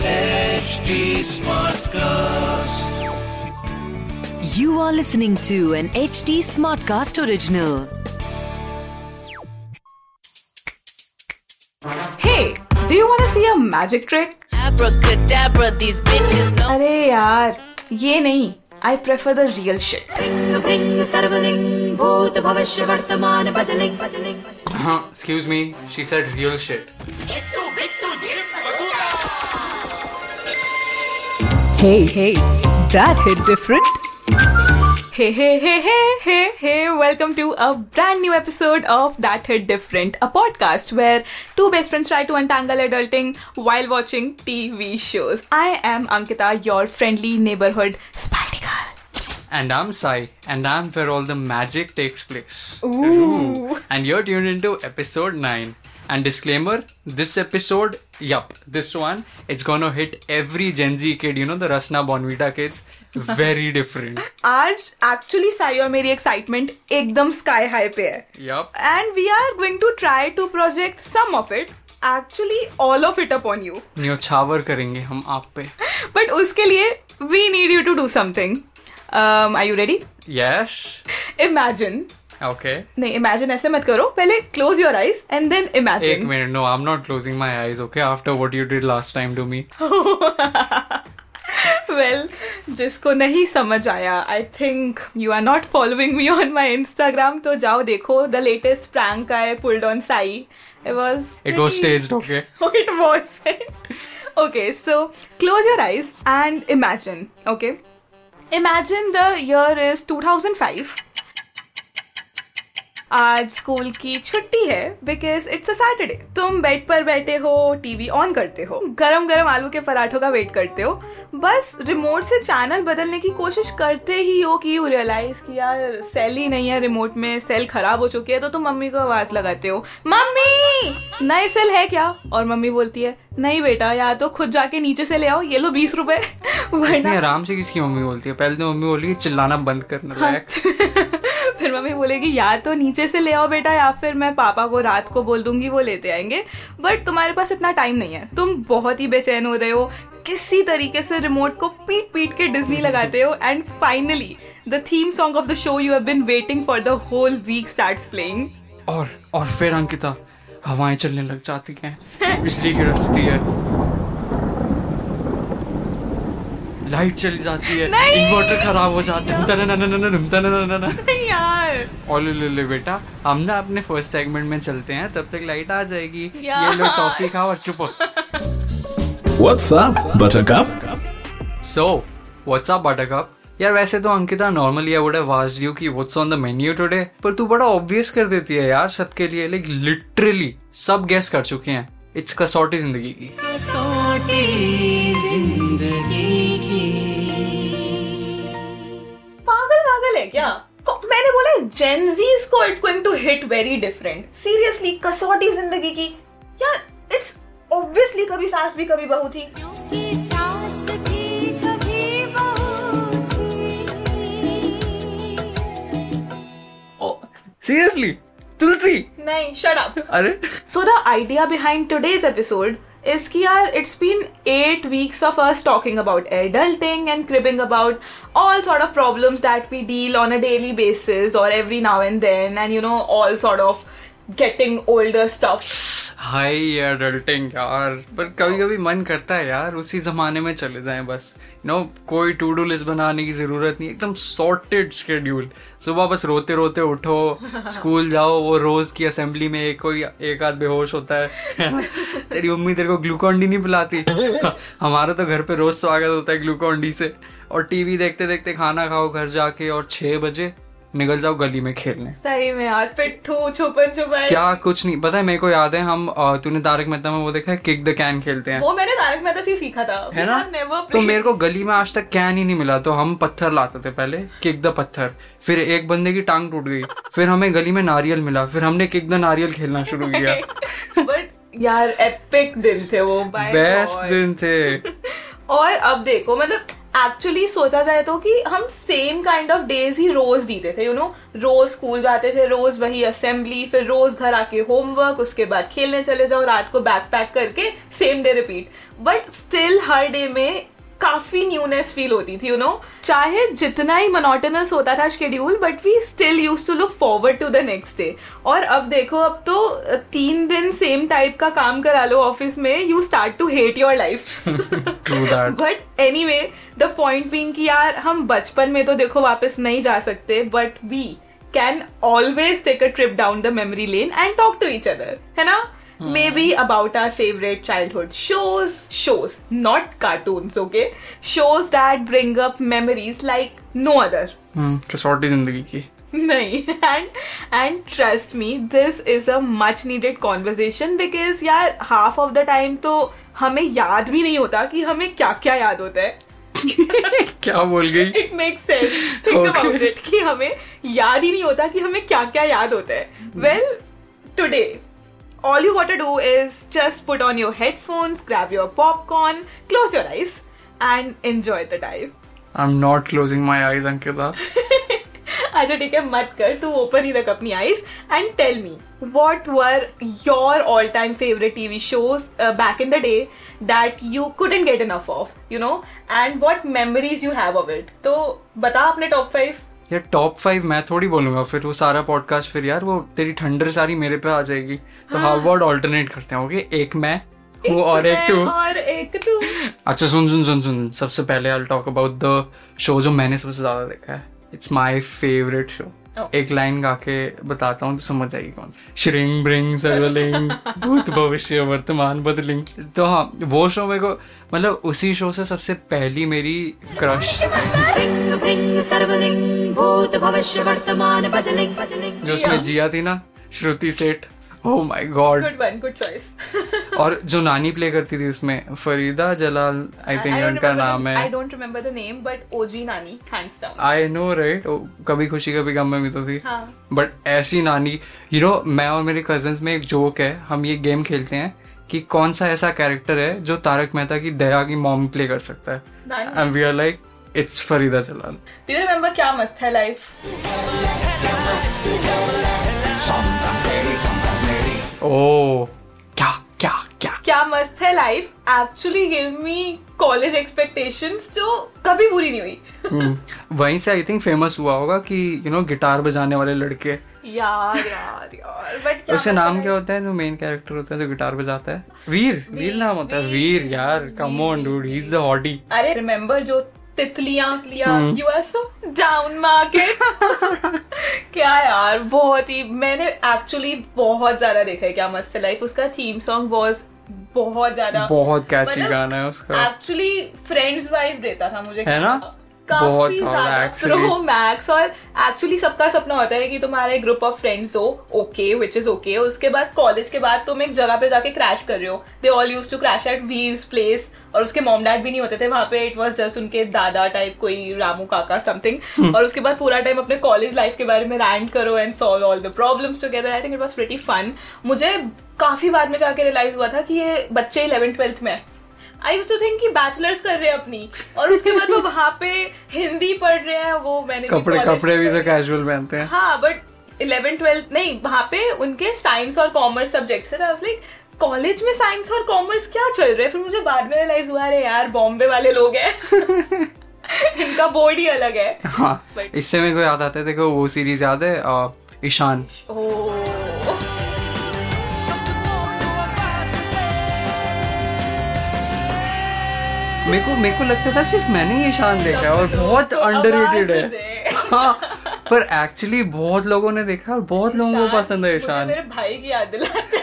HD Smartcast. You are listening to an HD Smartcast original. Hey, do you want to see a magic trick? Abracadabra, these bitches know. अरे यार ये नहीं I prefer the real shit भृंग सर्वलिंग भूत भविष्य वर्तमान बदलिंग बदलिंग Huh, excuse me, she said real shit. Hey, hey, that hit different. Hey, hey, hey, hey, hey, hey, welcome to a brand new episode of That Hit Different, a podcast where two best friends try to untangle adulting while watching TV shows. I am Ankita, your friendly neighborhood Spidey girl. And I'm Sai, and I'm where all the magic takes place. Ooh. And you're tuned into episode 9. And disclaimer this episode, yup, this one, it's gonna hit every Gen Z kid, you know, the Rasna Bonvita kids, very different. आज actually Sai और मेरी excitement एकदम sky high पे है Yup. and we are going to try to project some of it actually all of it upon you न्योछावर करेंगे हम आप पे. but उसके लिए we need you to do something um, are you ready Yes? Okay नहीं imagine ऐसे मत करो। पहले close your eyes and then imagine एक minute no I am not closing my eyes okay after what you did last time to me well जिसको नहीं समझ आया I think you are not following me on my Instagram तो जाओ देखो the latest prank I pulled on Sai it was it was staged okay it was okay so close your eyes and imagine okay imagine the year is 2005 आज school की छुट्टी है because it's a Saturday तुम bed पर बैठे हो TV on करते हो गरम गरम आलू के पराठों का वेट करते हो बस रिमोट से चैनल बदलने की कोशिश करते ही हो कि यू रियलाइज़ कि यार सेल ही नहीं है रिमोट में सेल खराब हो चुकी है तो तुम मम्मी को आवाज़ लगाते हो मम्मी नए सेल है क्या? और मम्मी बोलती है नहीं बेटा या तो खुद जाके नीचे से ले आओ ये लो बीस रुपए वरना आराम से किसकी मम्मी बोलती है? पहले तो मम्मी बोली चिल्लाना बंद करना लायक फिर मम्मी बोलेगी या तो नीचे से ले आओ बेटा या फिर मैं पापा को रात को बोल दूँगी वो लेते आएँगे। बट तुम्हारे पास इतना टाइम नहीं है। तुम बहुत ही बेचैन हो रहे हो। किसी तरीके से रिमोट को पीट पीट के डिज्नी लगाते हो। And finally the theme song of the show you have been waiting for the whole week starts playing और और फिर अंकिता हवाएँ चलने लग जाती हैं। बिजली गिरती है। लाइट चली जाती है इन्वर्टर खराब हो जाता है। यार। और ले ले बेटा हम ना अपने फ़र्स्ट सेगमेंट में चलते हैं तब तक लाइट आ जाएगी। ये। लो टॉफी खाओ और चुप What's up, Buttercup? So what's up buttercup यार वैसे तो Ankita normally I would have asked you कि what's on the menu today पर तू बड़ा ऑब्वियस कर देती है यार सबके लिए लाइक लिटरली सब गेस कर चुके हैं। इट्स कसौटी ज़िंदगी की। पागल पागल है क्या मैंने बोला जेनजीज को it's going to hit very different seriously Kasauti Zindagi Ki. यार इट्स ऑब्वियसली कभी सास भी कभी बहू थी। सीरियसली तुलसी? नहीं शट अप अरे। So the idea behind today's episode is ki yaar, it's been eight weeks of us talking about adulting and cribbing about all sort of problems that we deal on a daily basis or every now and then and you know all sort of getting older stuff. Hi adulting यार पर कभी कभी मन करता है यार उसी जमाने में चले जाएँ बस नो कोई टू डू लिस्ट बनाने की ज़रूरत नहीं एकदम सॉर्टेड शेड्यूल सुबह बस रोते रोते उठो स्कूल जाओ वो रोज की असेंबली में एक कोई एक आध बेहोश होता है तेरी मम्मी तेरे को ग्लूकॉन डी नहीं पिलाती हमारा तो घर पे रोज स्वागत होता है ग्लूकॉन डी से और टीवी देखते देखते खाना खाओ घर जाके और छह बजे निकल जाओ गली में खेलने। सही में यार पिट्ठू छुपन छुपाई क्या कुछ नहीं पता है मेरे को याद है हम तूने तारक मेहता में वो देखा है किक द कैन खेलते हैं। वो मैंने तारक मेहता से सीखा था। है ना? तो मेरे को गली में आज तक कैन ही नहीं मिला तो हम पत्थर लाते थे पहले किक द पत्थर। फिर एक बंदे की टांग टूट गई फिर हमें गली में नारियल मिला फिर हमने किक द नारियल खेलना शुरू किया। बट यार एपिक दिन थे वो बेस्ट दिन थे। और अब देखो मतलब एक्चुअली सोचा जाए तो कि हम सेम काइंड ऑफ़ डेज़ ही रोज जीते थे यू नो रोज स्कूल जाते थे, रोज वही असेंबली फिर रोज घर आके होमवर्क उसके बाद खेलने चले जाओ, रात को बैक पैक करके same day repeat but still her day में काफ़ी न्यूनेस फील होती थी यू you नो know? चाहे जितना ही मोनोटनस होता था schedule but we still use to look forward to the next day और अब देखो अब तो तीन दिन सेम टाइप का काम करा लो ऑफ़िस में you start to hate your life but anyway the point being कि यार हम बचपन में तो देखो वापस नहीं जा सकते but we can always take a trip down the memory lane and talk to each other है ना? Maybe about our favourite childhood shows shows not cartoons okay shows that bring up memories like no other Kasauti Zindagi Ki. नहीं and and trust me this is a much needed conversation because यार half of the time तो हमें याद भी नहीं होता कि हमें क्या क्या याद होता है। क्या बोल गई? It make sense think about it कि हमें याद ही नहीं होता कि हमें क्या क्या याद होता है। Well today all you gotta do is just put on your headphones grab your popcorn close your eyes and enjoy the dive I am not closing my eyes Ankita अच्छा ठीक है मत कर तू ओपन ही रख अपनी eyes and tell me what were your all time favorite tv shows uh, back in the day that you couldn't get enough of you know and what memories you have of it तो बता अपने top five यार top five मैं थोड़ी बोलूँगा फिर वो सारा पॉडकास्ट फिर यार वो तेरी ठंडर सारी मेरे पे आ जाएगी। तो हाउ वर्ड ऑल्टरनेट करते हैं ओके एक मैं हूँ और एक तू। और एक तू। अच्छा सुन सुन सुन सुन। सबसे पहले I talk about the show जो मैंने सबसे ज़्यादा देखा है। It's my favourite show. एक लाइन गा के बताता हूँ तो समझ जाएगी कौन सा। श्रिंग ब्रिंग सर्वलिंग भूत भविष्य वर्तमान बदलिंग। तो हाँ वो शो मेरे को मतलब उसी शो से सबसे पहली मेरी क्रश सर्वलिंग भूत भविष्य वर्तमान बदलिंग बदलिंग। जो उसमें जिया थी ना Shruti Seth. Oh my god good one good choice और जो नानी प्ले करती थी उसमें फरीदा जलाल आई थिंक उनका नाम आई है don't remember the name but OG नानी hands down I know right Kabhi Khushi Kabhi गम में भी तो थी। हाँ। बट ऐसी नानी यू नो मैं और मेरे कजन्स में एक जोक है हम ये गेम खेलते हैं कि कौन सा ऐसा कैरेक्टर है जो तारक मेहता की दया की मॉम प्ले कर सकता है। And we are like it's Farida Jalal. Do you remember क्या मस्त है लाइफ ओ क्या क्या क्या? क्या मस्त है life actually give me college expectations जो कभी पूरी नहीं हुई। हम्म, वहीं से आई थिंक फ़ेमस हुआ होगा कि यू नो गिटार बजाने वाले लड़के। यार यार यार बट क्या नाम क्या होता है जो मेन कैरेक्टर होता है जो गिटार बजाता है? वीर वीर नाम होता है वीर यार come on dude he is the hottie अरे रिमेम्बर जो तितलियाँ तितलियाँ। You are so down market क्या यार बहुत ही मैंने एक्चुअली बहुत ज़्यादा देखा है क्या मस्त लाइफ उसका थीम सॉन्ग वाज बहुत ज़्यादा बहुत कैची मतलब गाना है उसका। एक्चुअली फ्रेंड्स वाइफ देता था मुझे है ना? काफ़ी ज़्यादा प्रो मैक्स और एक्चुअली सबका सपना होता है कि तुम्हारे ग्रुप ऑफ़ फ्रेंड्स हो ओके विच इज़ ओके उसके बाद कॉलेज के बाद तुम एक जगह पे जाके क्रैश कर रहे हो. They all use to crash at Veer's place और उसके मॉम डैड भी नहीं होते थे. वहाँ पे इट वॉज़ जस्ट उनके दादा टाइप कोई रामू काका समथिंग और उसके बाद पूरा टाइम अपने कॉलेज लाइफ के बारे में रैंड करो and solve all the problems together I think it was pretty fun मुझे काफ़ी बाद में जाके रियलाइज़ हुआ था कि ये बच्चे इलेवन ट्वेल्थ में आई यूज़ टू थिंक कि बैचलर्स कर रहे हैं अपनी। और उसके बाद वो वहाँ पे हिंदी पढ़ रहे हैं वो मैंने कपड़े college कपड़े भी तो कैजुअल पहनते हैं। हाँ बट इलेवन ट्वेल्थ नहीं वहाँ पे उनके साइंस और कॉमर्स सब्जेक्ट्स है। लाइक कॉलेज में साइंस और कॉमर्स क्या चल रहा है? फिर मुझे बाद में रियलाइज़ हुआ अरे यार बॉम्बे वाले लोग हैं। इनका बोर्ड ही अलग है। हाँ But- इससे मेरे को याद आता है देखो वो सीरीज़ याद है ईशान। ओह। मेरे को मेरे को लगता था सिर्फ़ मैंने ही ईशान देखा है और बहुत तो अंडररेटेड है। हाँ पर एक्चुअली बहुत लोगों ने देखा और बहुत लोगों को पसंद है ईशान। मेरे भाई की याद दिलाते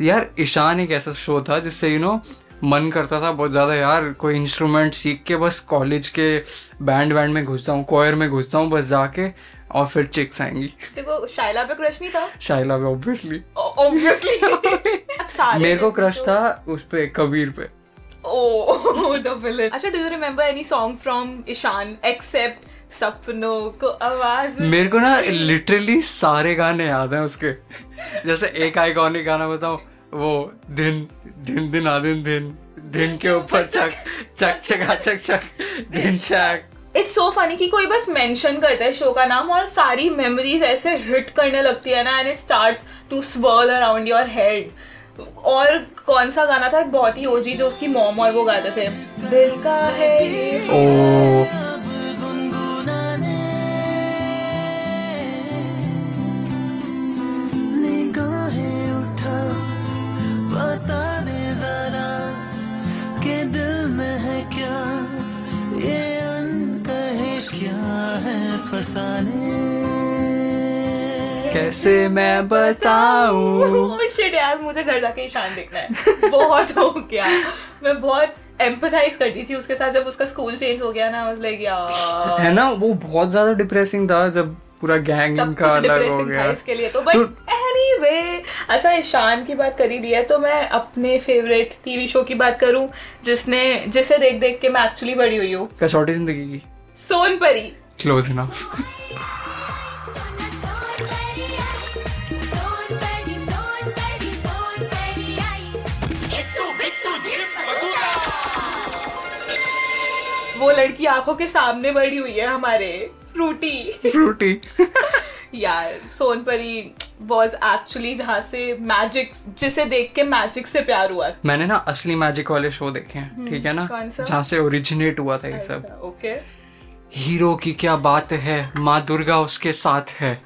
यार ईशान एक ऐसा शो था जिससे यू नो मन करता था बहुत ज़्यादा यार कोई इंस्ट्रूमेंट सीख के बस कॉलेज के बैंड बैंड में घुसता हूँ कोयर में घुसता हूँ बस जाके और फिर चिक्स आएँगी। देखो शाइला पे क्रश नहीं था? शाइला पे ऑब्वियसली ऑब्वियसली मेरे को क्रश था उस पे कबीर पे। Oh, the villain. अच्छा, do you remember any song from Ishan except सपनों को आवाज़? मेरे को ना लिटरली सारे गाने याद हैं उसके। जैसे एक आइकॉनिक गाना बताऊँ वो दिन दिन दिन आ दिन दिन दिन के ऊपर चक चक चका चक चक दिन चक। इट्स सो फनी कि कोई बस मेंशन करता है शो का नाम और सारी मेमोरीज ऐसे हिट करने लगती है ना and it starts to swirl around your head और कौन सा गाना था एक बहुत ही ओजी जो उसकी मॉम और वो गाते थे? दिल का है ये। ओ। कैसे मैं बताऊँ? Shit यार मुझे घर जाके ईशान देखना है। बहुत हो गया। मैं बहुत एम्पथाइज करती थी उसके साथ जब उसका स्कूल चेंज हो गया ना लाइक यार. है ना वो बहुत ज़्यादा डिप्रेसिंग था जब पूरा गैंग सब का अलग हो गया। इसके लिए तो बट एनीवे अच्छा ईशान की बात करी दी है तो मैं अपने फेवरेट टीवी शो की बात करूँ जिसने जिसे देख देख के मैं एक्चुअली बड़ी हुई हूँ। कसौटी ज़िंदगी की। सोनपरी। क्लोज इनफ वो लड़की आँखों के सामने बड़ी हुई है हमारे। फ्रूटी। फ्रूटी। यार सोनपरी वॉज़ एक्चुअली जहाँ से मैजिक जिसे देख के मैजिक से प्यार हुआ। मैंने ना असली मैजिक वाले शो देखे हैं ठीक है ना? जहाँ से ओरिजिनेट हुआ था ये सब। ओके हीरो की क्या बात है माँ दुर्गा उसके साथ है।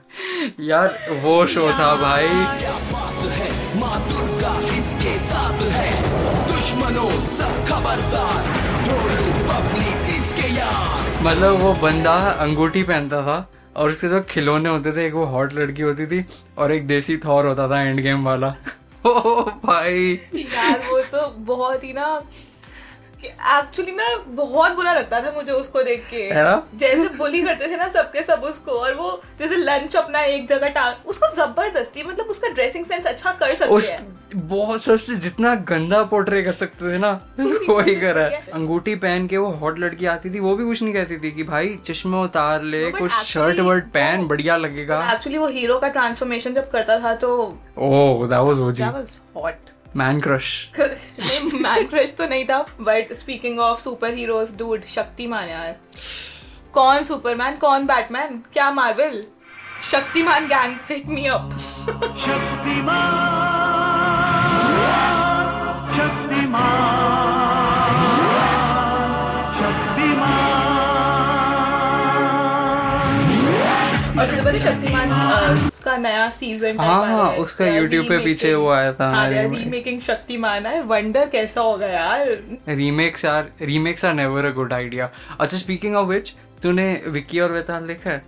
यार वो शो था भाई। मतलब वो बंदा अंगूठी पहनता था और उसके जो खिलौने होते थे, एक वो हॉट लड़की होती थी और एक देसी थॉर होता था एंड गेम वाला। ओ भाई। यार, वो तो बहुत ही ना एक्चुअली ना बहुत बुरा लगता था मुझे उसको देख के। है ना? जैसे बोली करते थे ना सबके सब उसको और वो जैसे लंच अपना एक जगह टांग उसको ज़बरदस्ती मतलब उसका ड्रेसिंग सेंस अच्छा कर सकते उस हैं। बहुत सबसे जितना गंदा पोर्ट्रे कर सकते थे ना वही करा है। अंगूठी पहन के वो हॉट लड़की आती थी वो भी कुछ नहीं कहती थी कि भाई चश्मा उतार ले No, कुछ शर्ट वर्ट पहन बढ़िया लगेगा। एक्चुअली वो हीरो का ट्रांसफॉर्मेशन जब करता था तो ओह that was hot man crush man crush तो नहीं था but speaking of superheroes dude Shaktimaan यार। कौन सुपरमैन कौन बैटमैन क्या Marvel Shaktimaan gang hit me up और फिर पता शक्तिमान उसका नया सीज़न हाँ, हाँ, उसका YouTube पे पीछे वो आया था, हाँ remake। रीमेकिंग शक्तिमान है। वंडर कैसा होगा यार? Remakes are remakes are never a good idea अच्छा स्पीकिंग ऑफ़ विच तूने विक्की और वेताल देखा है?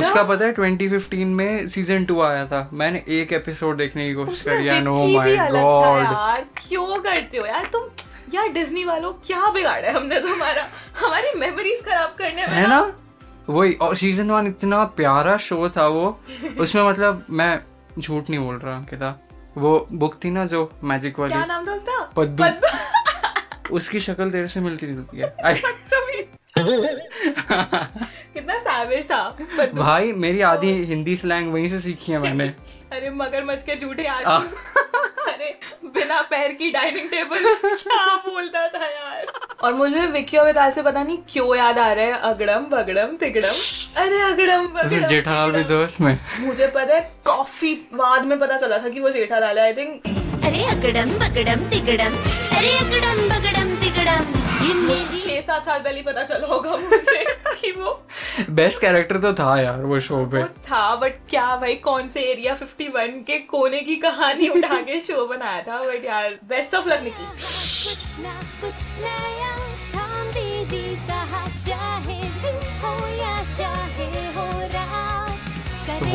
उसका पता है 2015 में सीज़न टू आया था। मैंने एक एपिसोड देखने की कोशिश करी and oh Vicky my God क्यों करते हो यार? तुम यार डिज्नी वालों क्या बिगाड़ा है हमने तुम्हारा? हमारी मेमोरीज खराब करने में है ना। वही और सीज़न वन इतना प्यारा शो था वो। उसमें मतलब मैं झूठ नहीं बोल रहा अंकिता। वो बुक थी ना जो मैजिक वाली। क्या नाम था उसका? पद्दू। उसकी शक्ल तेरे से मिलती जुलती है। बदतमीज। कितना सैवेज था भाई मेरी आधी हिंदी स्लैंग वहीं से सीखी है मैंने। अरे मगरमच्छ के झूठे आँसू। अरे बिना पैर की डाइनिंग टेबल क्या बोलता था यार? और मुझे विक्की और वेताल से पता नहीं क्यों याद आ रहा है अगड़म बगड़म तिगड़म। अरे अगड़म बगड़म जेठालाल भी। दोस्त में मुझे पता है काफ़ी बाद में पता चला था कि वो जेठालाल है आई थिंक अरे अगड़म बगड़म तिगड़म। अरे अगड़म बगड़म तिगड़म। छह सात साल पहले पता चला होगा मुझे कि वो बेस्ट कैरेक्टर तो था यार वो शो पे। वो था बट क्या भाई कौन से एरिया 51 के कोने की कहानी उठा के शो बनाया था बट यार बेस्ट ऑफ़ लक निकी कुछ ना कुछ नया थाम दीदी कहा चाहे दिन हो या चाहे हो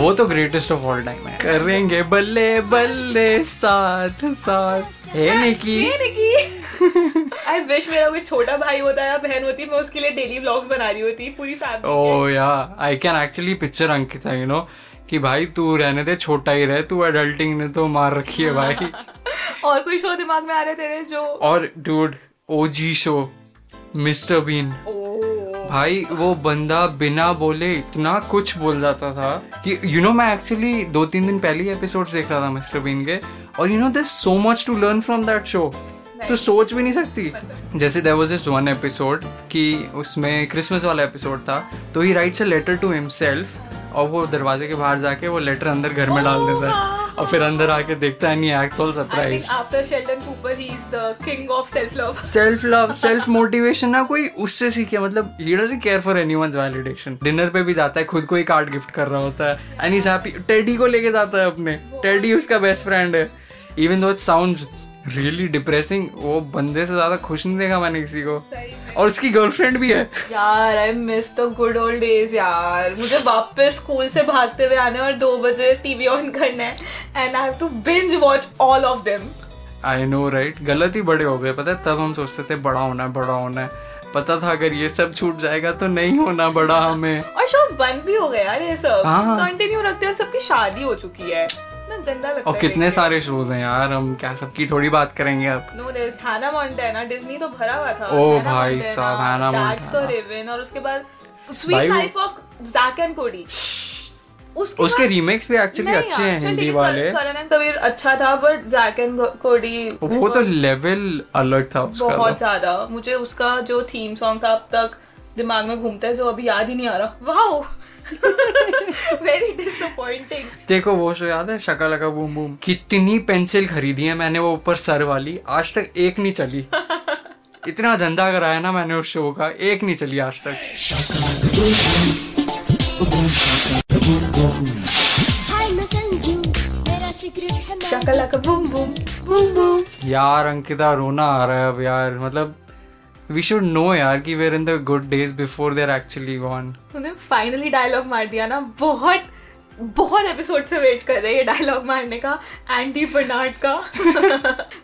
वो तो ग्रेटेस्ट ऑफ़ ऑल टाइम है। करेंगे बल्ले बल्ले साथ साथ। है निकी ये निकी आई विश मेरा कोई छोटा भाई होता या बहन होती मैं उसके लिए डेली व्लॉग्स बना रही होती पूरी family oh yeah I can actually picture Ankita you know कि भाई तू रहने दे छोटा ही रहे तू एडल्टिंग ने तो मार रखी है भाई। और कोई शो दिमाग में आ रहे तेरे जो? और dude OG show mister Bean भाई वो बंदा बिना बोले इतना कुछ बोल जाता था कि यू you नो know, मैं एक्चुअली दो तीन दिन पहले ही एपिसोड देख रहा था मिस्टर बीन के। और you know this so much to learn from that show तो सोच भी नहीं सकती। जैसे there was this one episode कि उसमें क्रिसमस वाला एपिसोड था तो he writes a letter to himself और वो दरवाजे के बाहर जाके वो लेटर अंदर घर में डाल देता है और फिर अंदर आके देखता है नहीं acts all surprise after Sheldon Cooper, he is the king of self-love. Self love self motivation ना कोई उससे सीखे मतलब ही doesn't care for anyone's validation dinner पे भी जाता है खुद को ही कार्ड गिफ्ट कर रहा होता है एंड इज़ हैप्पी टेडी को लेके जाता है अपने। टेडी उसका बेस्ट फ्रेंड है। Even though it sounds really depressing वो बंदे से ज़्यादा खुश नहीं देखा मैंने किसी को। और उसकी गर्लफ्रेंड भी है। यार I miss the good old days यार। मुझे वापस स्कूल से भागते हुए आने और दो बजे टीवी ऑन करना है and I have to binge watch all of them I know right गलत ही बड़े हो गए। पता है तब हम सोचते थे बड़ा होना है बड़ा होना है। पता था अगर ये सब छूट जाएगा तो नहीं होना बड़ा हमें। और शोज़ बंद भी हो गए यार ये सब। हाँ। कंटिन्यू रखते हैं सबकी शादी हो चुकी है। गंदा लगता और है कितने सारे शोज़ हैं यार हम क्या सबकी थोड़ी बात करेंगे अब। नो देयर थाना मोंटेना डिज्नी तो भरा हुआ था। ओ भाई साहब, Dax और उसके बाद sweet life of Zack and Cody उसके उसके रीमेक्स भी एक्चुअली अच्छे हैं हिंदी वाले। करण एंड कबीर अच्छा था बट जैक एंड कोडी वो तो लेवल अलग था उसका बहुत तो। ज़्यादा। मुझे उसका जो थीम सॉन्ग था अब तक दिमाग में घूमता है जो अभी याद ही नहीं आ रहा। वाह वेरी डिसअपॉइंटिंग देखो वो शो याद है? Shaka Laka boom boom. कितनी पेंसिल खरीदी है मैंने वो ऊपर सर वाली। आज तक एक नहीं चली। इतना धंधा कराया ना मैंने उस शो का एक नहीं चली आज तक। यार अंकिता रोना आ रहा है अब यार। मतलब वी शुड नो यार कि where in the good days before they're actually gone तूने फाइनली डायलॉग मार दिया ना बहुत बहुत एपिसोड से वेट कर रहे हैं डायलॉग मारने का एंटी बर्नार्ड का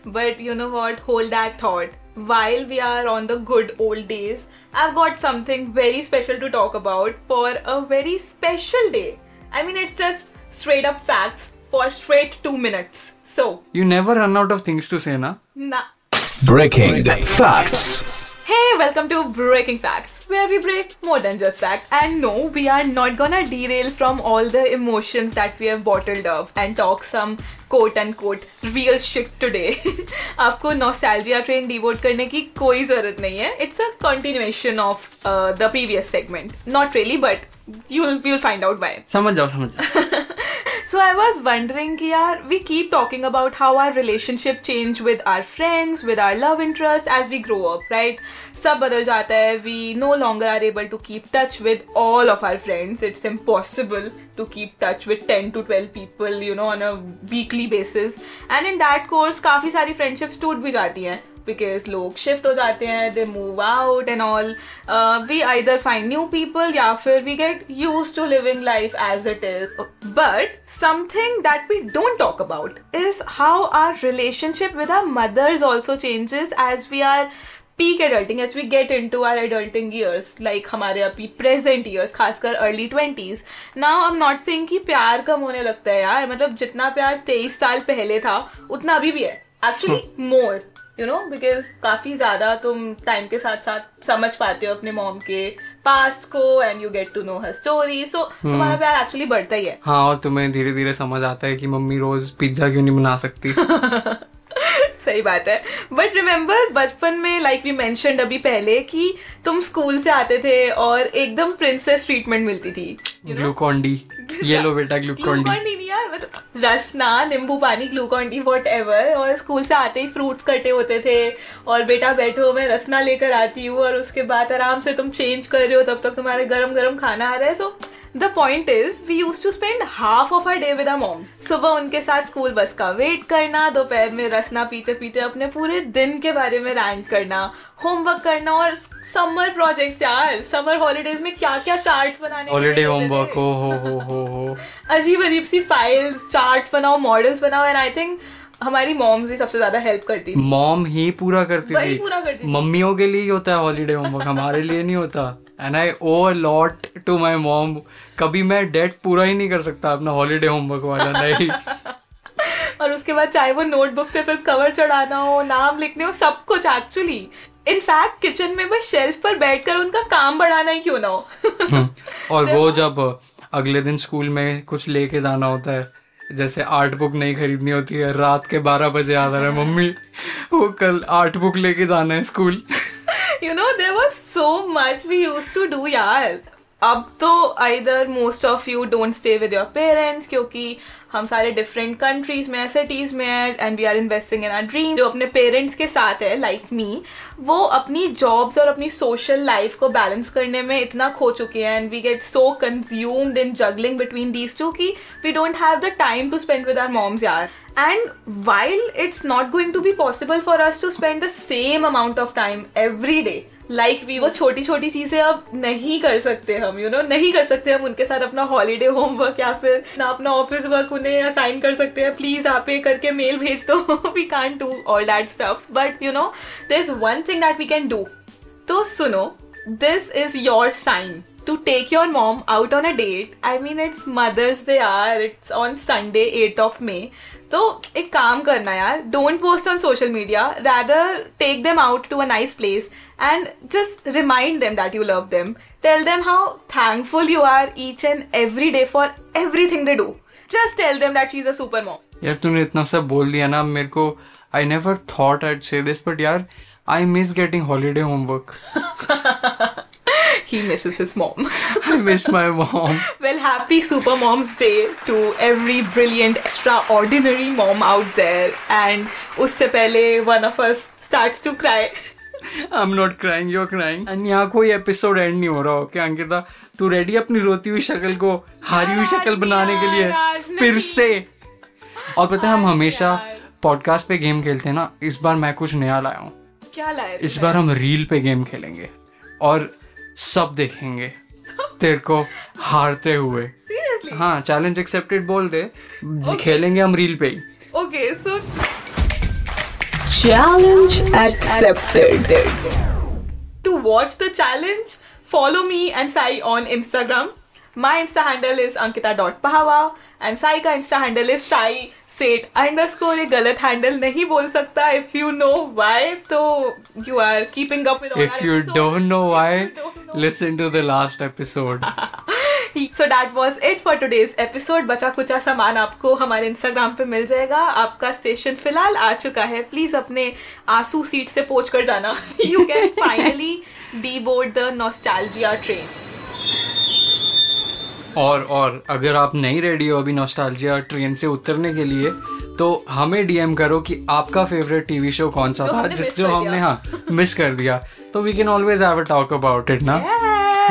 but you know what hold that thought while we are on the good old days i've got something very special to talk about for a very special day i mean it's just straight up facts for straight 2 minutes so you never run out of things to say ना na- Breaking facts. Hey, welcome to Breaking Facts, where we break more than just facts. And no, we are not gonna derail from all the emotions that we have bottled up and talk some quote unquote real shit today. आपको nostalgia train devote करने की कोई ज़रूरत नहीं है. It's a continuation of uh, the previous segment. Not really, but you'll you'll find out why. समझ जाओ समझ जाओ सो आई वॉज़ वंडरिंग की are we keep talking about how our relationship change with our friends with our love interest as we grow up right सब बदल जाता है. We no longer are able to keep touch with all of our friends it's impossible to keep touch with ten to twelve people you know on a weekly basis and in that course काफ़ी सारी friendships टूट भी जाती हैं. Because लोग shift हो जाते हैं they move out and all we either find new people या फिर we get use to living life as it is but something that we don't talk about is how our relationship with our mothers also changes as we are peak adulting as we get into our adulting years like हमारे अभी present years खासकर early twenties now I am not saying कि प्यार कम होने लगता है यार मतलब जितना प्यार तेईस साल पहले था उतना अभी भी है. Actually more you know because काफ़ी ज़्यादा तुम टाइम के साथ साथ समझ पाते हो अपने मॉम के पास्ट को and you get to know her story so तुम्हारा प्यार एक्चुअली बढ़ता ही है। हाँ और तुम्हें धीरे धीरे समझ आता है कि मम्मी रोज पिज्जा क्यों नहीं बना सकती? सही बात है। बट रिमेम्बर बचपन में लाइक वी मेंशनड अभी पहले कि तुम स्कूल से आते थे और एकदम प्रिंसेस ट्रीटमेंट मिलती थी ग्लूकॉन डी ये लो बेटा ग्लूकॉन ग्लूकॉन डी डी नहीं यार मतलब रसना नींबू पानी ग्लूकॉन डी वॉट एवर और स्कूल से आते ही फ्रूट्स कटे होते थे और बेटा बैठो मैं रसना लेकर आती हूँ और उसके बाद आराम से तुम चेंज कर रहे हो तब तक तुम्हारे गरम गरम खाना आ रहा है। So the point is we use to spend half of our day with our moms सुबह उनके साथ स्कूल बस का वेट करना दोपहर में रसना पीते पीते अपने पूरे दिन के बारे में रैंक करना होमवर्क करना और समर प्रोजेक्ट्स यार समर हॉलीडेज में क्या क्या चार्ट्स बनाने हॉलीडे होमवर्क हो हो हो हो हो अजीब अजीब सी फाइल्स चार्ट्स बनाओ मॉडल्स बनाओ एंड आई थिंक हमारी मॉम्स ही सबसे ज़्यादा हेल्प करती थी। मॉम ही पूरा करती थी। पूरा करती मम्मियों के लिए ही होता है हॉलीडे होमवर्क हमारे लिए नहीं होता। And I owe lot to my mom कभी मैं डेट पूरा ही नहीं कर सकता अपना हॉलीडे होमवर्क वाला नहीं। और उसके बाद चाहे वो नोटबुक पे फिर कवर चढ़ाना हो नाम लिखने हो सब कुछ एक्चुअली इनफैक्ट किचन में बस शेल्फ पर बैठकर उनका काम बढ़ाना ही क्यों ना हो? हम्म, और वो जब अगले दिन स्कूल में कुछ लेके जाना होता है जैसे आर्ट बुक नहीं खरीदनी होती है रात के बारह बजे आ रहा है मम्मी वो कल आर्ट बुक लेके जाना है school you know there was so much we used to do यार अब तो either most of you don't stay with your parents क्योंकि हम सारे डिफरेंट कंट्रीज़ में सिटीज़ में है and we are investing in our dream जो अपने पेरेंट्स के साथ है लाइक like मी वो अपनी जॉब्स और अपनी सोशल लाइफ को बैलेंस करने में इतना खो चुके हैं and we get so consumed in juggling between these two की we don't have the time to spend with our moms यार. And while it's not going to be possible for us to spend the same amount of time every day like we वो छोटी छोटी चीज़ें अब नहीं कर सकते हम यू you नो know? नहीं कर सकते हम उनके साथ अपना हॉलीडे होमवर्क या फिर ना अपना ऑफ़िस वर्क उन्हें असाइन कर सकते हैं। प्लीज़ आप ये करके मेल भेज दो। We can do all that stuff but you know this one thing that we can do तो सुनो this is your sign to take your mom out on a date. I mean, it's Mother's Day, यार. It's on Sunday, 8th of May. तो एक काम करना यार don't post on social media rather take them out to a nice place and just remind them that you love them tell them how thankful you are each and every day for everything they do just tell them that she is a super mom यार तूने इतना सब बोल दिया ना मेरे को I never thought I'd say this but यार I miss getting holiday homework he misses his mom. I miss my mom well, happy Super Mom's Day to every brilliant, extraordinary mom out there. And उससे पहले one of us starts to cry. Not crying you are crying and यहाँ कोई episode and नहीं हो रहा हो क्या अंकिता? तू रेडी अपनी रोती हुई शक्ल को हारी हुई शक्ल बनाने के लिए फिर से? और पता है हम हमेशा पॉडकास्ट पे गेम खेलते हैं ना इस बार मैं कुछ नया लाया हूँ। क्या लाए इस बार हम रील पे गेम खेलेंगे। और सब देखेंगे। तेरे को हारते हुए। हाँ चैलेंज एक्सेप्टेड बोल दे। okay. खेलेंगे हम रील पे okay so challenge accepted to watch the challenge follow me and Sai on Instagram my insta handle is Ankita dot Pahwa and Sai का इंस्टा हैंडल इज़ साई सेठ अंडरस्कोर ये गलत handle नहीं बोल सकता इफ़ यू नो व्हाई तो you are keeping up if you don't know why listen to the last episode so that was it for today's episode बचा कुचा सामान आपको हमारे इंस्टाग्राम पे मिल जाएगा। आपका सेशन फ़िलहाल आ चुका है। प्लीज़ अपने आँसू सीट से पोंछ कर जाना। You can finally deboard the nostalgia train और और अगर आप नहीं रेडी हो अभी नॉस्टैल्जिया ट्रेन से उतरने के लिए तो हमें डीएम करो कि आपका फेवरेट टीवी शो कौन सा था जिस जो हमने हाँ मिस कर दिया तो we can always have a talk about it ना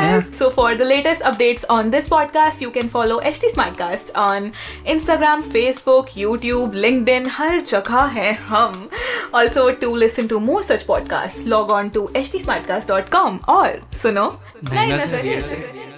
Yes. So for the latest updates on this podcast, you can follow HT Smartcast on Instagram, Facebook, YouTube, LinkedIn. हर जगह है हम. Also to listen to more such podcasts, log on to htsmartcast.com और सुनो नए नज़रिए से।